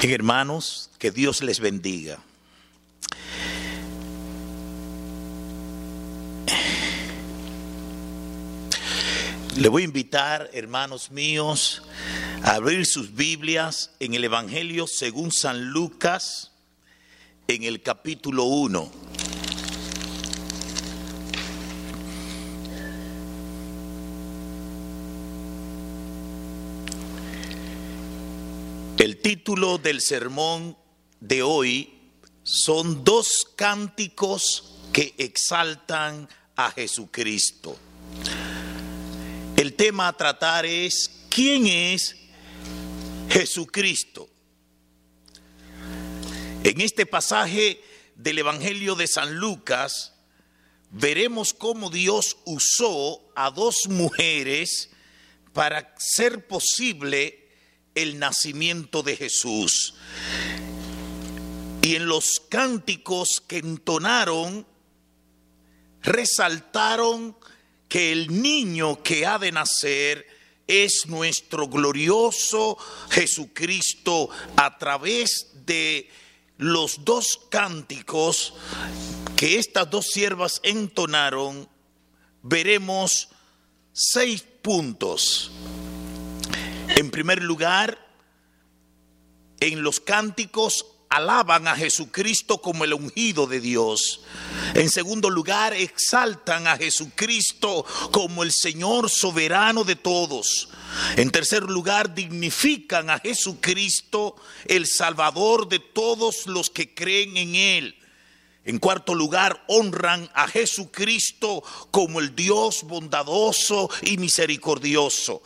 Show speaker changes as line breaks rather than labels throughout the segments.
Bien, hermanos, que Dios les bendiga. Le voy a invitar, hermanos míos, a abrir sus Biblias en el Evangelio según San Lucas, en el capítulo 1. El título del sermón de hoy son dos cánticos que exaltan a Jesucristo. El tema a tratar es ¿quién es Jesucristo? En este pasaje del Evangelio de San Lucas veremos cómo Dios usó a dos mujeres para ser posible el nacimiento de Jesús. Y en los cánticos que entonaron, resaltaron que el niño que ha de nacer es nuestro glorioso Jesucristo a través de los dos cánticos que estas dos siervas entonaron, veremos seis puntos. En primer lugar, en los cánticos alaban a Jesucristo como el ungido de Dios. En segundo lugar, exaltan a Jesucristo como el Señor soberano de todos. En tercer lugar, dignifican a Jesucristo, el Salvador de todos los que creen en Él. En cuarto lugar, honran a Jesucristo como el Dios bondadoso y misericordioso.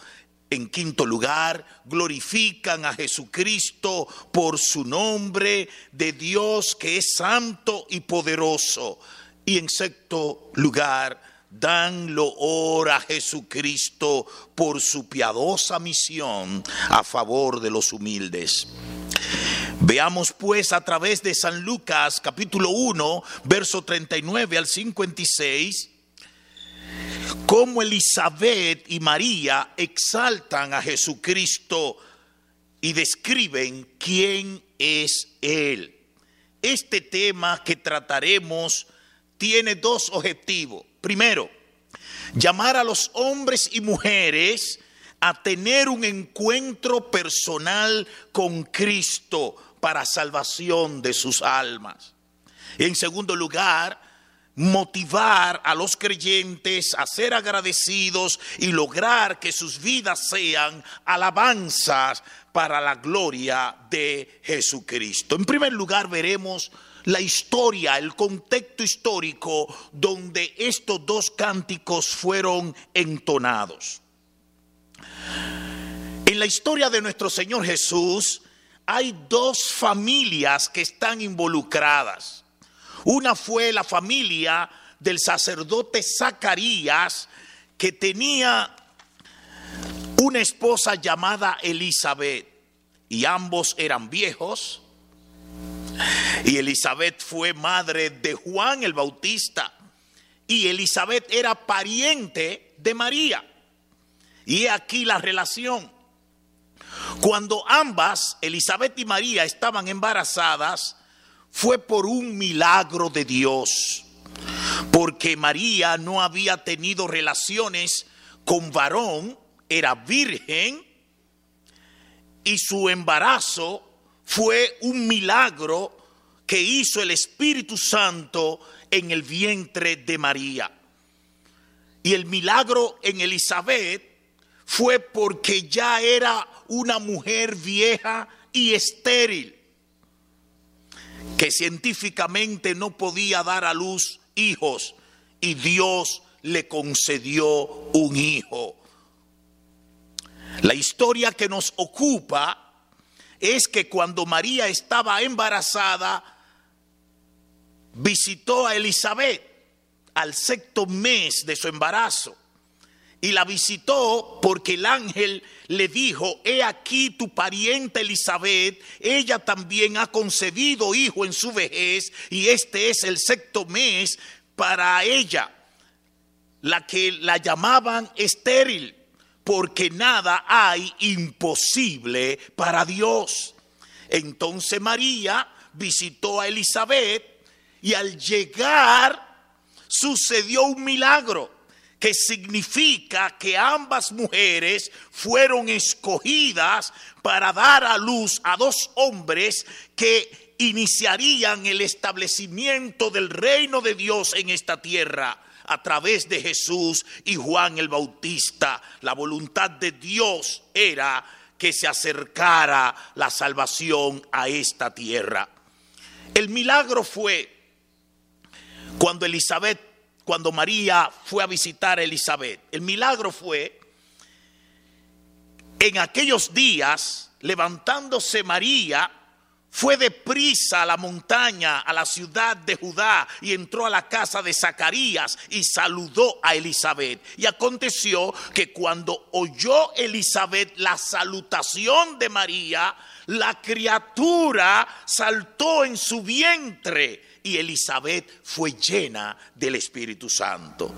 En quinto lugar, glorifican a Jesucristo por su nombre de Dios que es santo y poderoso. Y en sexto lugar, dan loor a Jesucristo por su piadosa misión a favor de los humildes. Veamos pues a través de San Lucas capítulo 1, verso 39 al 56 cómo Elizabeth y María exaltan a Jesucristo y describen quién es Él. Este tema que trataremos tiene dos objetivos. Primero, llamar a los hombres y mujeres a tener un encuentro personal con Cristo para salvación de sus almas. En segundo lugar, motivar a los creyentes a ser agradecidos y lograr que sus vidas sean alabanzas para la gloria de Jesucristo. En primer lugar veremos la historia, el contexto histórico donde estos dos cánticos fueron entonados. En la historia de nuestro Señor Jesús hay dos familias que están involucradas. Una fue la familia del sacerdote Zacarías que tenía una esposa llamada Elizabeth y ambos eran viejos. Y Elizabeth fue madre de Juan el Bautista y Elizabeth era pariente de María. Y aquí la relación. Cuando ambas, Elizabeth y María, estaban embarazadas, fue por un milagro de Dios, porque María no había tenido relaciones con varón, era virgen, y su embarazo fue un milagro que hizo el Espíritu Santo en el vientre de María. Y el milagro en Elizabeth fue porque ya era una mujer vieja y estéril que científicamente no podía dar a luz hijos y Dios le concedió un hijo. La historia que nos ocupa es que cuando María estaba embarazada, visitó a Elizabeth al sexto mes de su embarazo y la visitó porque el ángel le dijo, he aquí tu pariente Elizabeth, ella también ha concebido hijo en su vejez y este es el sexto mes para ella, la que la llamaban estéril, porque nada hay imposible para Dios. Entonces María visitó a Elizabeth y al llegar sucedió un milagro que significa que ambas mujeres fueron escogidas para dar a luz a dos hombres que iniciarían el establecimiento del reino de Dios en esta tierra a través de Jesús y Juan el Bautista. La voluntad de Dios era que se acercara la salvación a esta tierra. El milagro fue cuando Elizabeth cuando María fue a visitar a Elizabeth. El milagro fue en aquellos días, levantándose María, fue deprisa a la montaña, a la ciudad de Judá, y entró a la casa de Zacarías y saludó a Elizabeth. Y aconteció que cuando oyó Elizabeth la salutación de María, la criatura saltó en su vientre y Elizabeth fue llena del Espíritu Santo.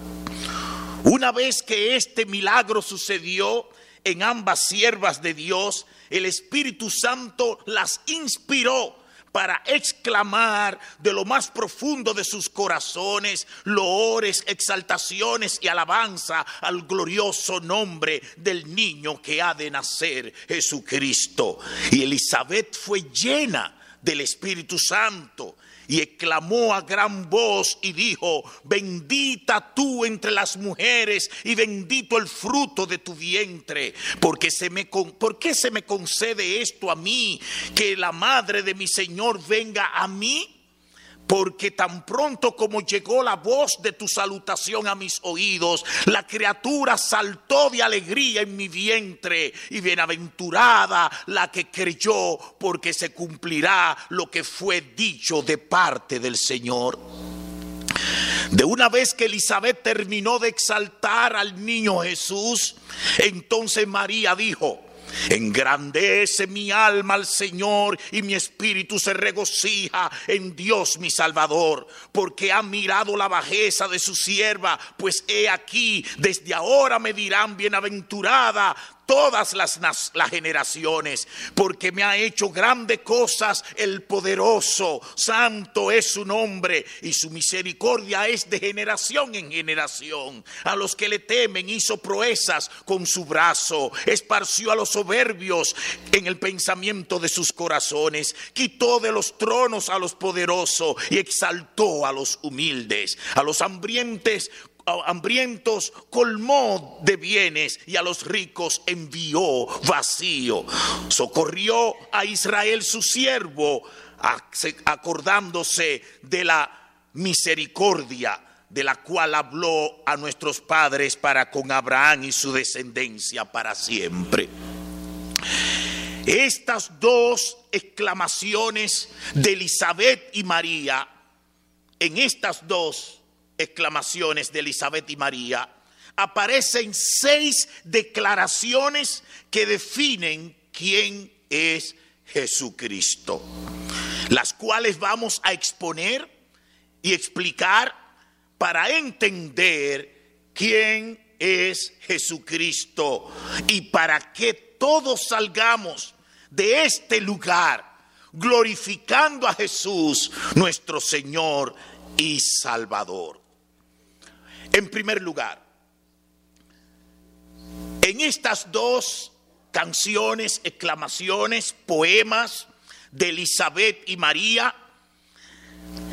Una vez que este milagro sucedió en ambas siervas de Dios, el Espíritu Santo las inspiró para exclamar de lo más profundo de sus corazones loores, exaltaciones y alabanza al glorioso nombre del niño que ha de nacer, Jesucristo. Y Elizabeth fue llena del Espíritu Santo y exclamó a gran voz y dijo, bendita tú entre las mujeres y bendito el fruto de tu vientre, porque se me, ¿por qué se me concede esto a mí, que la madre de mi Señor venga a mí? Porque tan pronto como llegó la voz de tu salutación a mis oídos, la criatura saltó de alegría en mi vientre y bienaventurada la que creyó, porque se cumplirá lo que fue dicho de parte del Señor. De una vez que Elizabeth terminó de exaltar al niño Jesús, entonces María dijo, Engrandece mi alma al Señor y mi espíritu se regocija en Dios mi Salvador, porque ha mirado la bajeza de su sierva, pues he aquí, desde ahora me dirán bienaventurada todas las, las, generaciones, porque me ha hecho grandes cosas el poderoso, santo es su nombre y su misericordia es de generación en generación. A los que le temen hizo proezas con su brazo, esparció a los soberbios en el pensamiento de sus corazones, quitó de los tronos a los poderosos y exaltó a los humildes, a los hambrientes hambrientos colmó de bienes y a los ricos envió vacío. Socorrió a Israel su siervo, acordándose de la misericordia de la cual habló a nuestros padres para con Abraham y su descendencia para siempre. Estas dos exclamaciones de Elizabeth y María, en estas dos exclamaciones de Elizabeth y María, aparecen seis declaraciones que definen quién es Jesucristo, las cuales vamos a exponer y explicar para entender quién es Jesucristo y para que todos salgamos de este lugar glorificando a Jesús, nuestro Señor y Salvador. En primer lugar, en estas dos canciones, exclamaciones, poemas de Elizabeth y María,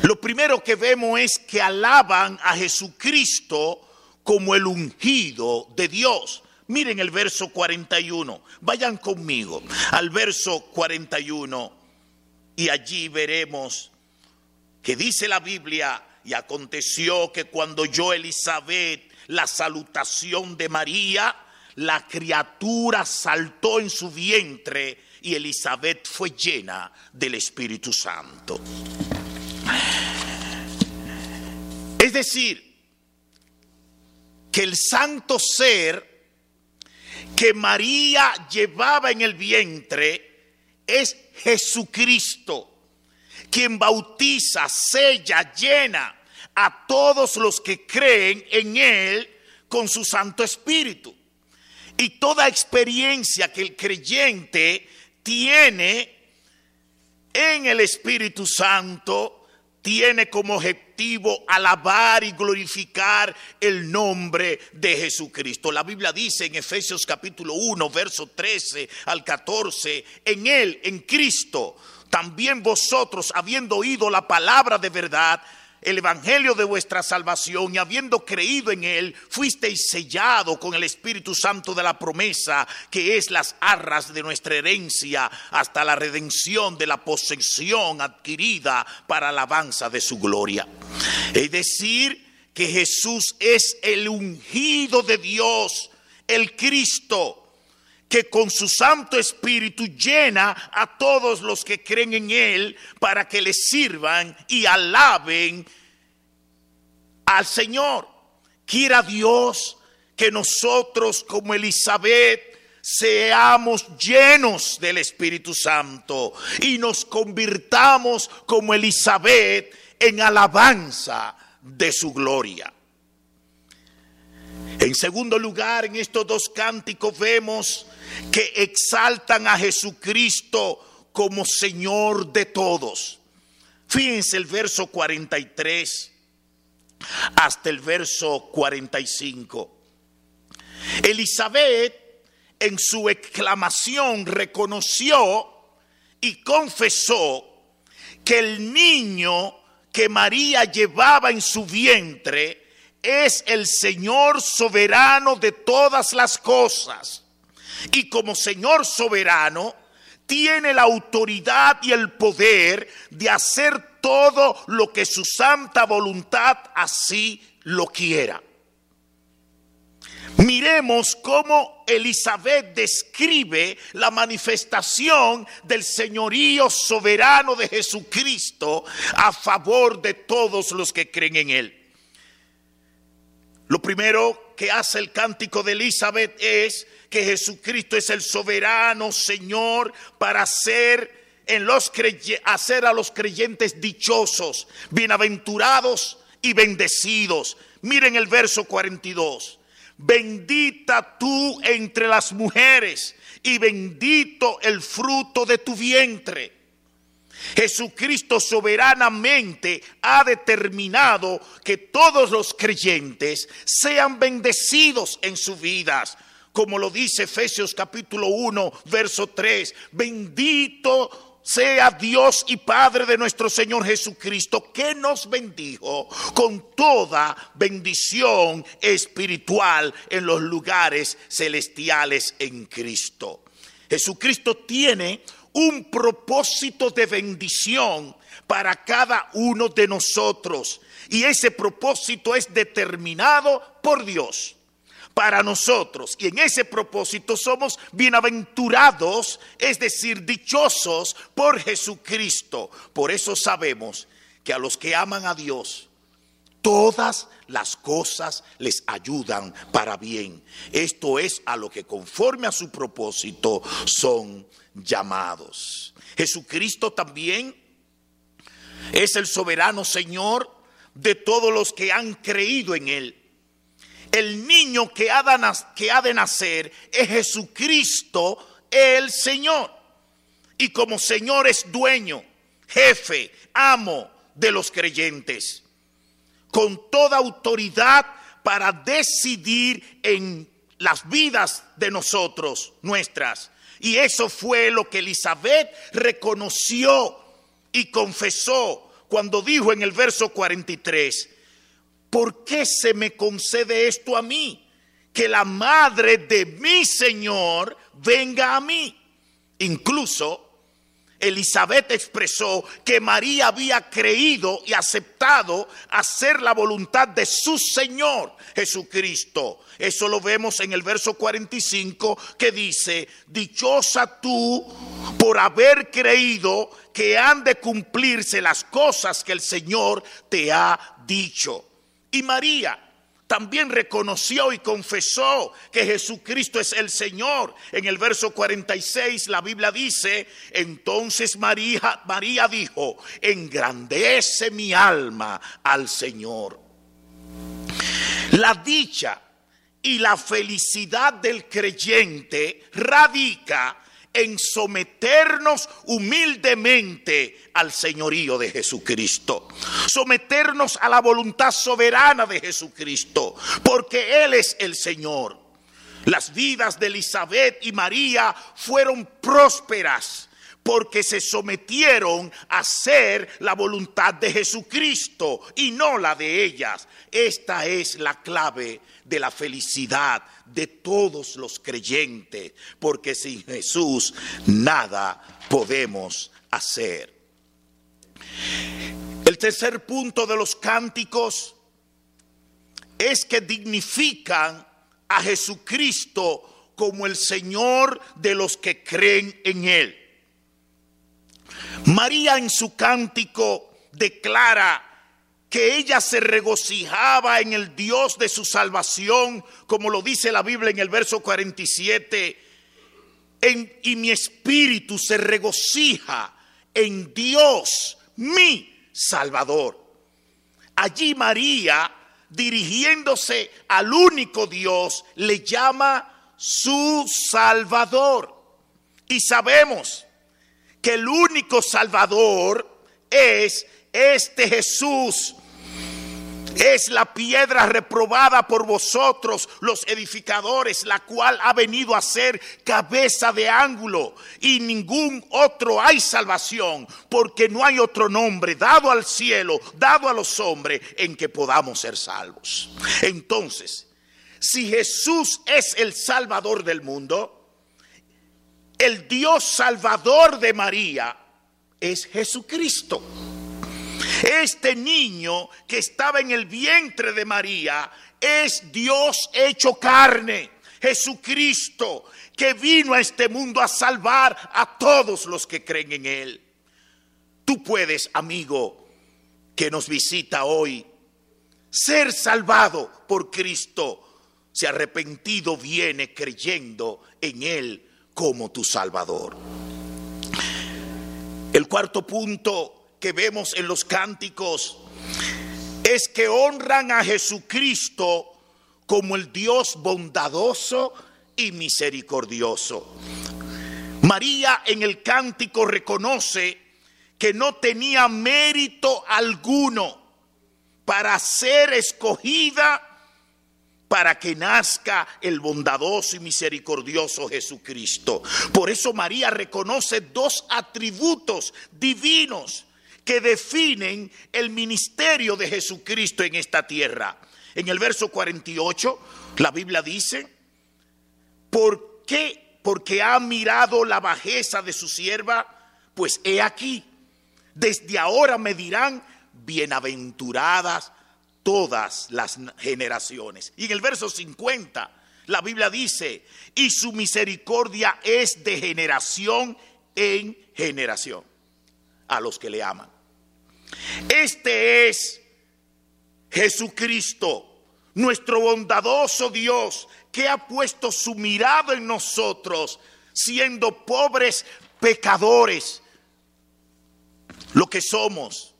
lo primero que vemos es que alaban a Jesucristo como el ungido de Dios. Miren el verso 41, vayan conmigo al verso 41 y allí veremos que dice la Biblia, y aconteció que cuando oyó Elizabeth la salutación de María, la criatura saltó en su vientre y Elizabeth fue llena del Espíritu Santo. Es decir, que el santo ser que María llevaba en el vientre es Jesucristo quien bautiza, sella, llena a todos los que creen en Él con su Santo Espíritu. Y toda experiencia que el creyente tiene en el Espíritu Santo tiene como objetivo alabar y glorificar el nombre de Jesucristo. La Biblia dice en Efesios capítulo 1, verso 13 al 14, en Él, en Cristo, también vosotros, habiendo oído la palabra de verdad, el evangelio de vuestra salvación y habiendo creído en él, fuisteis sellado con el Espíritu Santo de la promesa, que es las arras de nuestra herencia hasta la redención de la posesión adquirida para alabanza de su gloria. Es decir, que Jesús es el ungido de Dios, el Cristo que con su Santo Espíritu llena a todos los que creen en Él para que le sirvan y alaben al Señor. Quiera Dios que nosotros como Elizabeth seamos llenos del Espíritu Santo y nos convirtamos como Elizabeth en alabanza de su gloria. En segundo lugar, en estos dos cánticos vemos que exaltan a Jesucristo como Señor de todos. Fíjense el verso 43 hasta el verso 45. Elizabeth en su exclamación reconoció y confesó que el niño que María llevaba en su vientre es el Señor soberano de todas las cosas y como Señor soberano tiene la autoridad y el poder de hacer todo lo que su santa voluntad así lo quiera. Miremos cómo Elizabeth describe la manifestación del señorío soberano de Jesucristo a favor de todos los que creen en él. Lo primero que hace el cántico de Elizabeth es que Jesucristo es el soberano Señor para hacer, en los hacer a los creyentes dichosos, bienaventurados y bendecidos. Miren el verso 42. Bendita tú entre las mujeres y bendito el fruto de tu vientre. Jesucristo soberanamente ha determinado que todos los creyentes sean bendecidos en sus vidas. Como lo dice Efesios capítulo 1, verso 3. Bendito sea Dios y Padre de nuestro Señor Jesucristo, que nos bendijo con toda bendición espiritual en los lugares celestiales en Cristo. Jesucristo tiene un propósito de bendición para cada uno de nosotros. Y ese propósito es determinado por Dios para nosotros. Y en ese propósito somos bienaventurados, es decir, dichosos por Jesucristo. Por eso sabemos que a los que aman a Dios, todas las cosas les ayudan para bien. Esto es a lo que conforme a su propósito son llamados. Jesucristo también es el soberano Señor de todos los que han creído en Él. El niño que ha de nacer es Jesucristo el Señor. Y como Señor es dueño, jefe, amo de los creyentes. Con toda autoridad para decidir en las vidas de nosotros, nuestras. Y eso fue lo que Elizabeth reconoció y confesó cuando dijo en el verso 43, ¿por qué se me concede esto a mí? Que la madre de mi Señor venga a mí. Incluso Elizabeth expresó que María había creído y aceptado hacer la voluntad de su Señor Jesucristo. Eso lo vemos en el verso 45 que dice, dichosa tú por haber creído que han de cumplirse las cosas que el Señor te ha dicho. Y María también reconoció y confesó que Jesucristo es el Señor. En el verso 46 la Biblia dice, entonces María, María dijo, engrandece mi alma al Señor. La dicha y la felicidad del creyente radica en someternos humildemente al señorío de Jesucristo. Someternos a la voluntad soberana de Jesucristo, porque Él es el Señor. Las vidas de Elizabeth y María fueron prósperas porque se sometieron a hacer la voluntad de Jesucristo y no la de ellas. Esta es la clave de la felicidad de todos los creyentes, porque sin Jesús nada podemos hacer. El tercer punto de los cánticos es que dignifican a Jesucristo como el Señor de los que creen en Él. María en su cántico declara que ella se regocijaba en el Dios de su salvación, como lo dice la Biblia en el verso 47, y mi espíritu se regocija en Dios, mi Salvador. Allí María, dirigiéndose al único Dios, le llama su Salvador. Y sabemos que el único Salvador es este Jesús. Es la piedra reprobada por vosotros, los edificadores, la cual ha venido a ser cabeza de ángulo. Y ningún otro hay salvación, porque no hay otro nombre dado al cielo, dado a los hombres, en que podamos ser salvos. Entonces, si Jesús es el Salvador del mundo, el Dios salvador de María es Jesucristo. Este niño que estaba en el vientre de María es Dios hecho carne, Jesucristo, que vino a este mundo a salvar a todos los que creen en Él. Tú puedes, amigo, que nos visita hoy, ser salvado por Cristo. Si arrepentido viene creyendo en Él como tu Salvador. El cuarto punto que vemos en los cánticos es que honran a Jesucristo como el Dios bondadoso y misericordioso. María en el cántico reconoce que no tenía mérito alguno para ser escogida para que nazca el bondadoso y misericordioso Jesucristo. Por eso María reconoce dos atributos divinos que definen el ministerio de Jesucristo en esta tierra. En el verso 48, la Biblia dice, ¿por qué? Porque ha mirado la bajeza de su sierva, pues he aquí, desde ahora me dirán, bienaventuradas todas las generaciones. Y en el verso 50, la Biblia dice, y su misericordia es de generación en generación a los que le aman. Este es Jesucristo, nuestro bondadoso Dios, que ha puesto su mirada en nosotros, siendo pobres pecadores, lo que somos,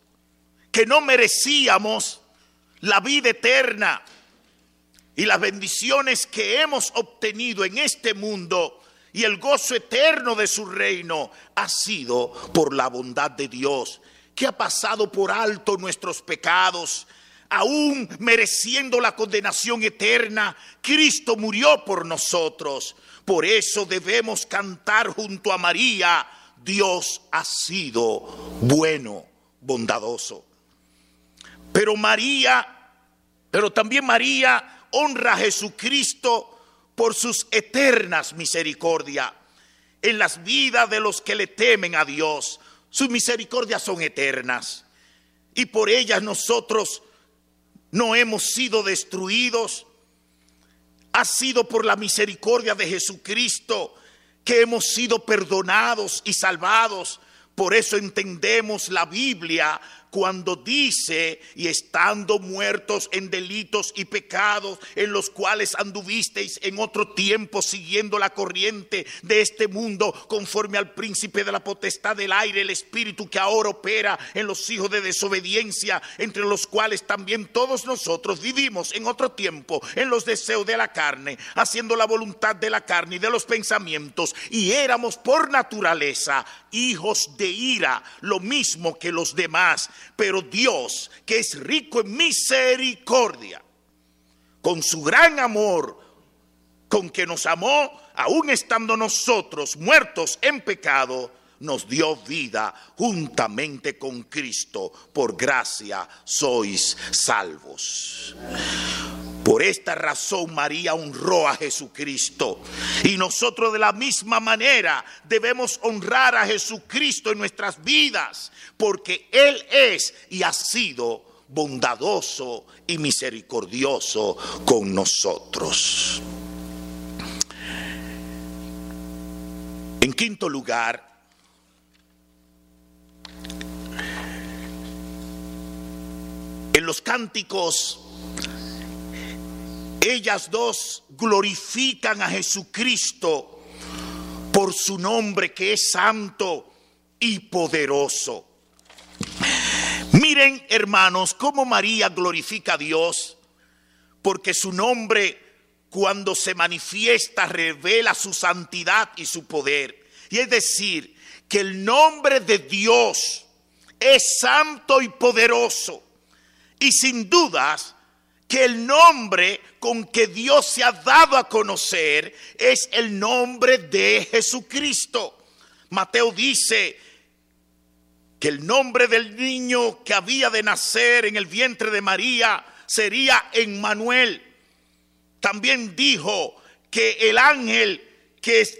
que no merecíamos la vida eterna y las bendiciones que hemos obtenido en este mundo y el gozo eterno de su reino ha sido por la bondad de Dios, que ha pasado por alto nuestros pecados, aún mereciendo la condenación eterna, Cristo murió por nosotros. Por eso debemos cantar junto a María, Dios ha sido bueno, bondadoso. Pero María pero también María honra a Jesucristo por sus eternas misericordias en las vidas de los que le temen a Dios. Sus misericordias son eternas y por ellas nosotros no hemos sido destruidos. Ha sido por la misericordia de Jesucristo que hemos sido perdonados y salvados. Por eso entendemos la Biblia cuando dice, y estando muertos en delitos y pecados en los cuales anduvisteis en otro tiempo siguiendo la corriente de este mundo, conforme al príncipe de la potestad del aire, el espíritu que ahora opera en los hijos de desobediencia, entre los cuales también todos nosotros vivimos en otro tiempo en los deseos de la carne, haciendo la voluntad de la carne y de los pensamientos, y éramos por naturaleza hijos de ira, lo mismo que los demás, pero Dios, que es rico en misericordia, con su gran amor, con que nos amó, aun estando nosotros muertos en pecado, nos dio vida juntamente con Cristo. Por gracia sois salvos. Por esta razón María honró a Jesucristo. Y nosotros de la misma manera debemos honrar a Jesucristo en nuestras vidas, porque Él es y ha sido bondadoso y misericordioso con nosotros. En quinto lugar, en los cánticos ellas dos glorifican a Jesucristo por su nombre que es santo y poderoso. Miren, hermanos, cómo María glorifica a Dios, porque su nombre cuando se manifiesta revela su santidad y su poder. Y es decir, que el nombre de Dios es santo y poderoso. Y sin dudas, que el nombre con que Dios se ha dado a conocer es el nombre de Jesucristo. Mateo dice que el nombre del niño que había de nacer en el vientre de María sería Emmanuel. También dijo que el ángel que es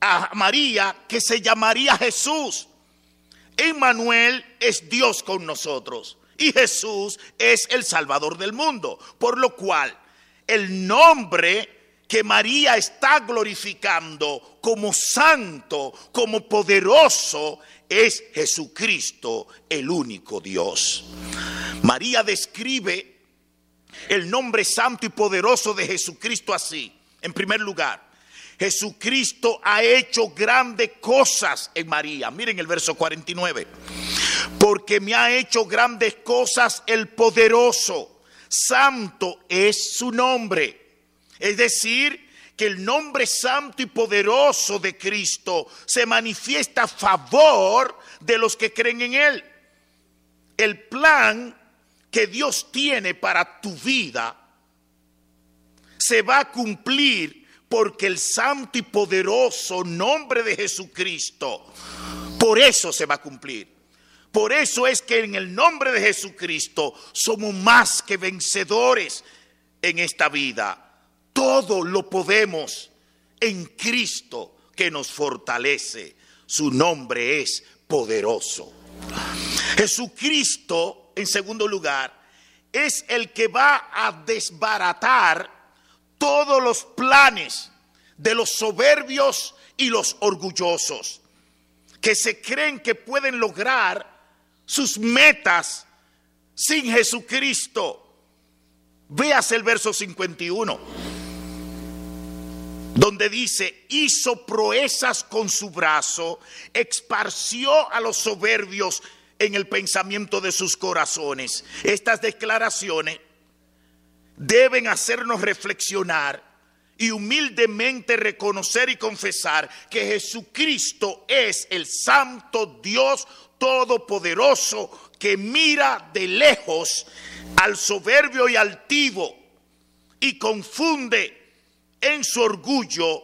a María que se llamaría Jesús. Emmanuel es Dios con nosotros y Jesús es el Salvador del mundo. Por lo cual, el nombre que María está glorificando como santo, como poderoso, es Jesucristo, el único Dios. María describe el nombre santo y poderoso de Jesucristo así. En primer lugar, Jesucristo ha hecho grandes cosas en María. Miren el verso 49 porque me ha hecho grandes cosas el poderoso. Santo es su nombre. Es decir, que el nombre santo y poderoso de Cristo se manifiesta a favor de los que creen en Él. El plan que Dios tiene para tu vida se va a cumplir porque el santo y poderoso nombre de Jesucristo, por eso se va a cumplir. Por eso es que en el nombre de Jesucristo somos más que vencedores en esta vida. Todo lo podemos en Cristo que nos fortalece. Su nombre es poderoso. Jesucristo, en segundo lugar, es el que va a desbaratar todos los planes de los soberbios y los orgullosos que se creen que pueden lograr sus metas sin Jesucristo. Veas el verso 51, donde dice, hizo proezas con su brazo, esparció a los soberbios en el pensamiento de sus corazones. Estas declaraciones deben hacernos reflexionar y humildemente reconocer y confesar que Jesucristo es el santo Dios todopoderoso que mira de lejos al soberbio y altivo y confunde en su orgullo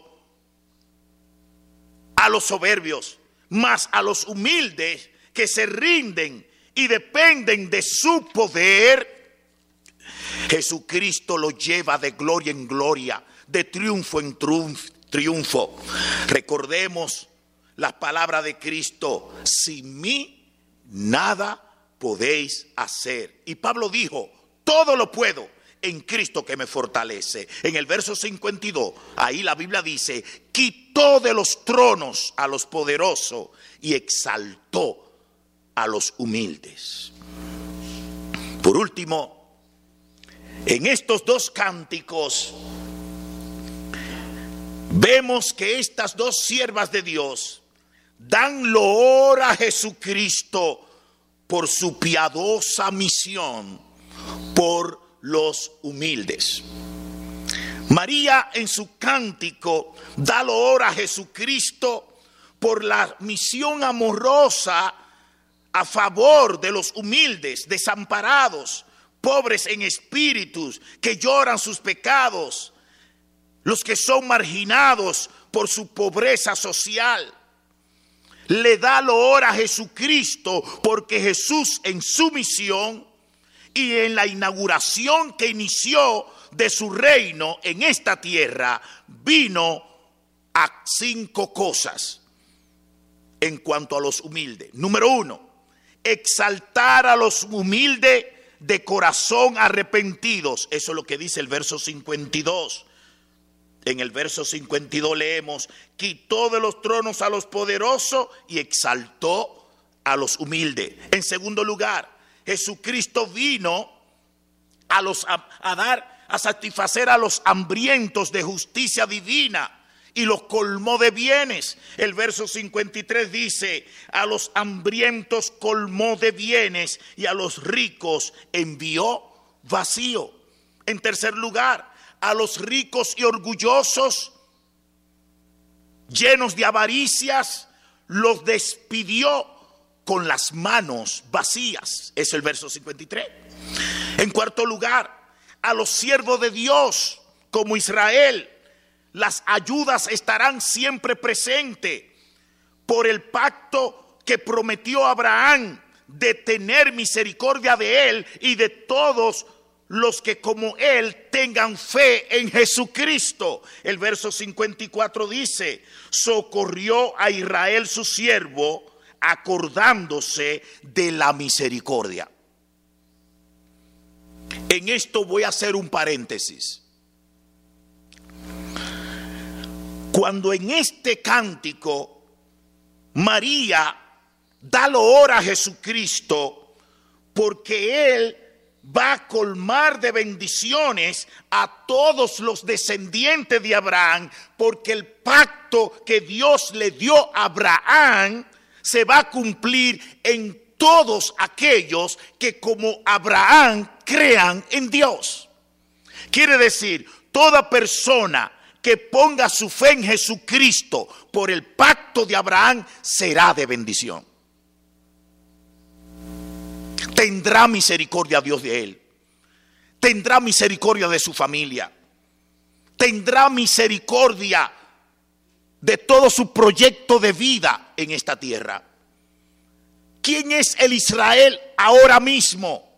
a los soberbios, más a los humildes que se rinden y dependen de su poder. Jesucristo lo lleva de gloria en gloria, de triunfo en triunfo. Recordemos las palabras de Cristo, sin mí nada podéis hacer. Y Pablo dijo, todo lo puedo en Cristo que me fortalece. En el verso 52, ahí la Biblia dice, quitó de los tronos a los poderosos y exaltó a los humildes. Por último, en estos dos cánticos vemos que estas dos siervas de Dios dan loor a Jesucristo por su piadosa misión por los humildes. María en su cántico da loor a Jesucristo por la misión amorosa a favor de los humildes, desamparados, pobres en espíritus, que lloran sus pecados, los que son marginados por su pobreza social. Le da loor a Jesucristo porque Jesús en su misión y en la inauguración que inició de su reino en esta tierra, vino a cinco cosas en cuanto a los humildes. Número uno, exaltar a los humildes de corazón arrepentidos. Eso es lo que dice el verso 52. En el verso 52 leemos, quitó de los tronos a los poderosos y exaltó a los humildes. En segundo lugar, Jesucristo vino a, los, a dar, a satisfacer a los hambrientos de justicia divina y los colmó de bienes. El verso 53 dice, a los hambrientos colmó de bienes y a los ricos envió vacío. En tercer lugar, a los ricos y orgullosos, llenos de avaricias, los despidió con las manos vacías. Es el verso 53. En cuarto lugar, a los siervos de Dios como Israel, las ayudas estarán siempre presentes por el pacto que prometió Abraham de tener misericordia de él y de todos los que como él tengan fe en Jesucristo. El verso 54 dice, socorrió a Israel su siervo acordándose de la misericordia. En esto voy a hacer un paréntesis. Cuando en este cántico María da loor a Jesucristo porque Él va a colmar de bendiciones a todos los descendientes de Abraham, porque el pacto que Dios le dio a Abraham se va a cumplir en todos aquellos que como Abraham crean en Dios. Quiere decir, toda persona que ponga su fe en Jesucristo por el pacto de Abraham será de bendición. Tendrá misericordia Dios de él. Tendrá misericordia de su familia. Tendrá misericordia de todo su proyecto de vida en esta tierra. ¿Quién es el Israel ahora mismo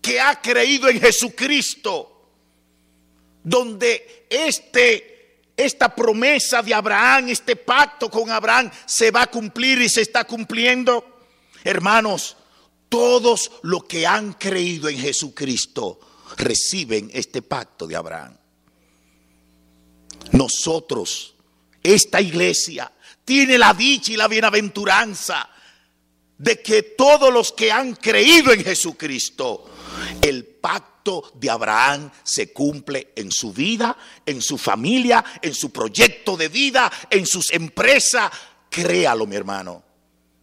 que ha creído en Jesucristo? donde este, esta promesa de Abraham, este pacto con Abraham se va a cumplir y se está cumpliendo. Hermanos, todos los que han creído en Jesucristo reciben este pacto de Abraham. Nosotros, esta iglesia, tiene la dicha y la bienaventuranza de que todos los que han creído en Jesucristo, el pacto de Abraham se cumple en su vida, en su familia, en su proyecto de vida, en sus empresas. Créalo, mi hermano.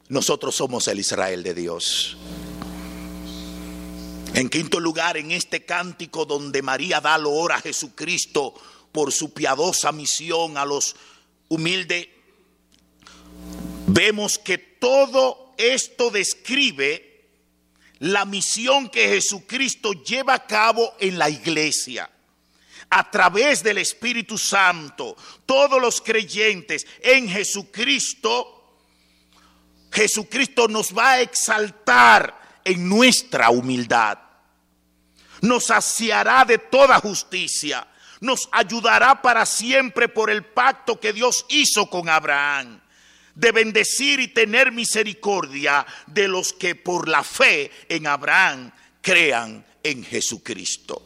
Nosotros somos el Israel de Dios. En quinto lugar, en este cántico donde María da loor a Jesucristo por su piadosa misión a los humildes, vemos que todo esto describe la misión que Jesucristo lleva a cabo en la iglesia. A través del Espíritu Santo, todos los creyentes en Jesucristo, Jesucristo nos va a exaltar en nuestra humildad. Nos saciará de toda justicia. Nos ayudará para siempre por el pacto que Dios hizo con Abraham de bendecir y tener misericordia de los que por la fe en Abraham crean en Jesucristo.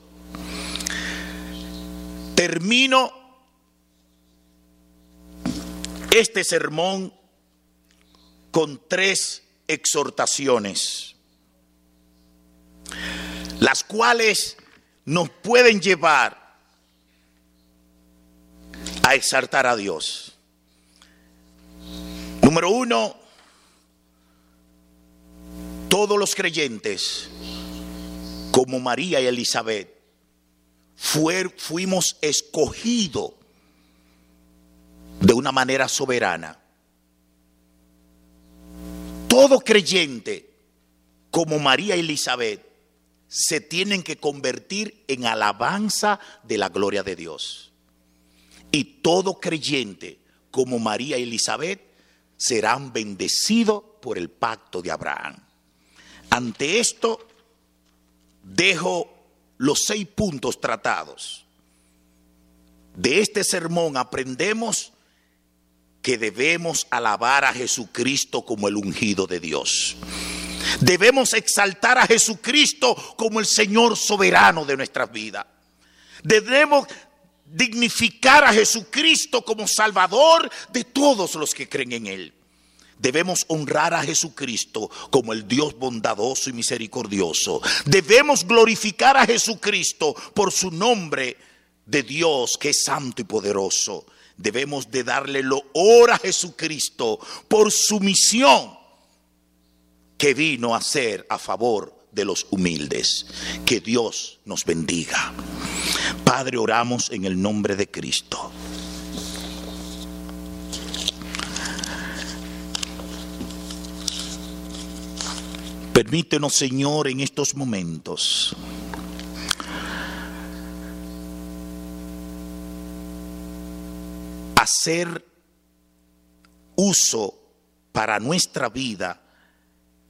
Termino este sermón con tres exhortaciones. Las cuales nos pueden llevar a exaltar a Dios. Número uno, todos los creyentes, como María y Elizabeth, fuimos escogidos de una manera soberana. Todo creyente, como María y Elizabeth, se tienen que convertir en alabanza de la gloria de Dios. Y todo creyente, como María y Elizabeth, serán bendecidos por el pacto de Abraham. Ante esto, dejo los seis puntos tratados. De este sermón aprendemos que debemos alabar a Jesucristo como el ungido de Dios. Debemos exaltar a Jesucristo como el Señor soberano de nuestras vidas. Debemos dignificar a Jesucristo como Salvador de todos los que creen en Él. Debemos honrar a Jesucristo como el Dios bondadoso y misericordioso. Debemos glorificar a Jesucristo por su nombre de Dios que es santo y poderoso debemos de darle lo a Jesucristo por su misión que vino a hacer a favor de los humildes. Que Dios nos bendiga. Padre, oramos en el nombre de Cristo. Permítenos, Señor, en estos momentos hacer uso para nuestra vida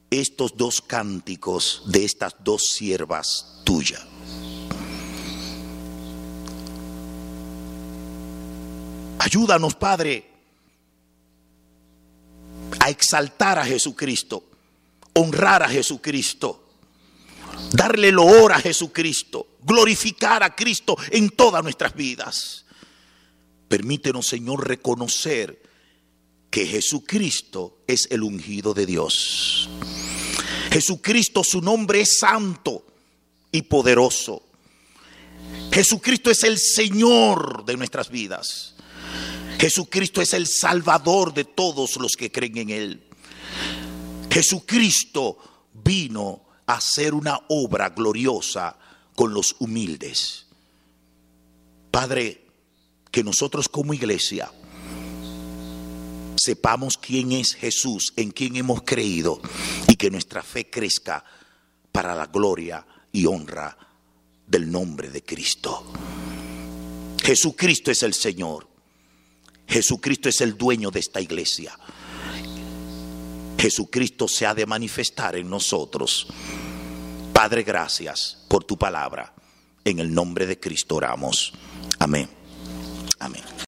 estos dos cánticos de estas dos siervas tuyas. Ayúdanos, Padre, a exaltar a Jesucristo, honrar a Jesucristo, darle loor a Jesucristo, glorificar a Cristo en todas nuestras vidas. Permítenos, Señor, reconocer que Jesucristo es el ungido de Dios. Jesucristo, su nombre es santo y poderoso. Jesucristo es el Señor de nuestras vidas. Jesucristo es el Salvador de todos los que creen en Él. Jesucristo vino a hacer una obra gloriosa con los humildes. Padre, que nosotros como iglesia sepamos quién es Jesús, en quién hemos creído y que nuestra fe crezca para la gloria y honra del nombre de Cristo. Jesucristo es el Señor. Jesucristo es el dueño de esta iglesia. Jesucristo se ha de manifestar en nosotros. Padre, gracias por tu palabra. En el nombre de Cristo oramos. Amén. Amén.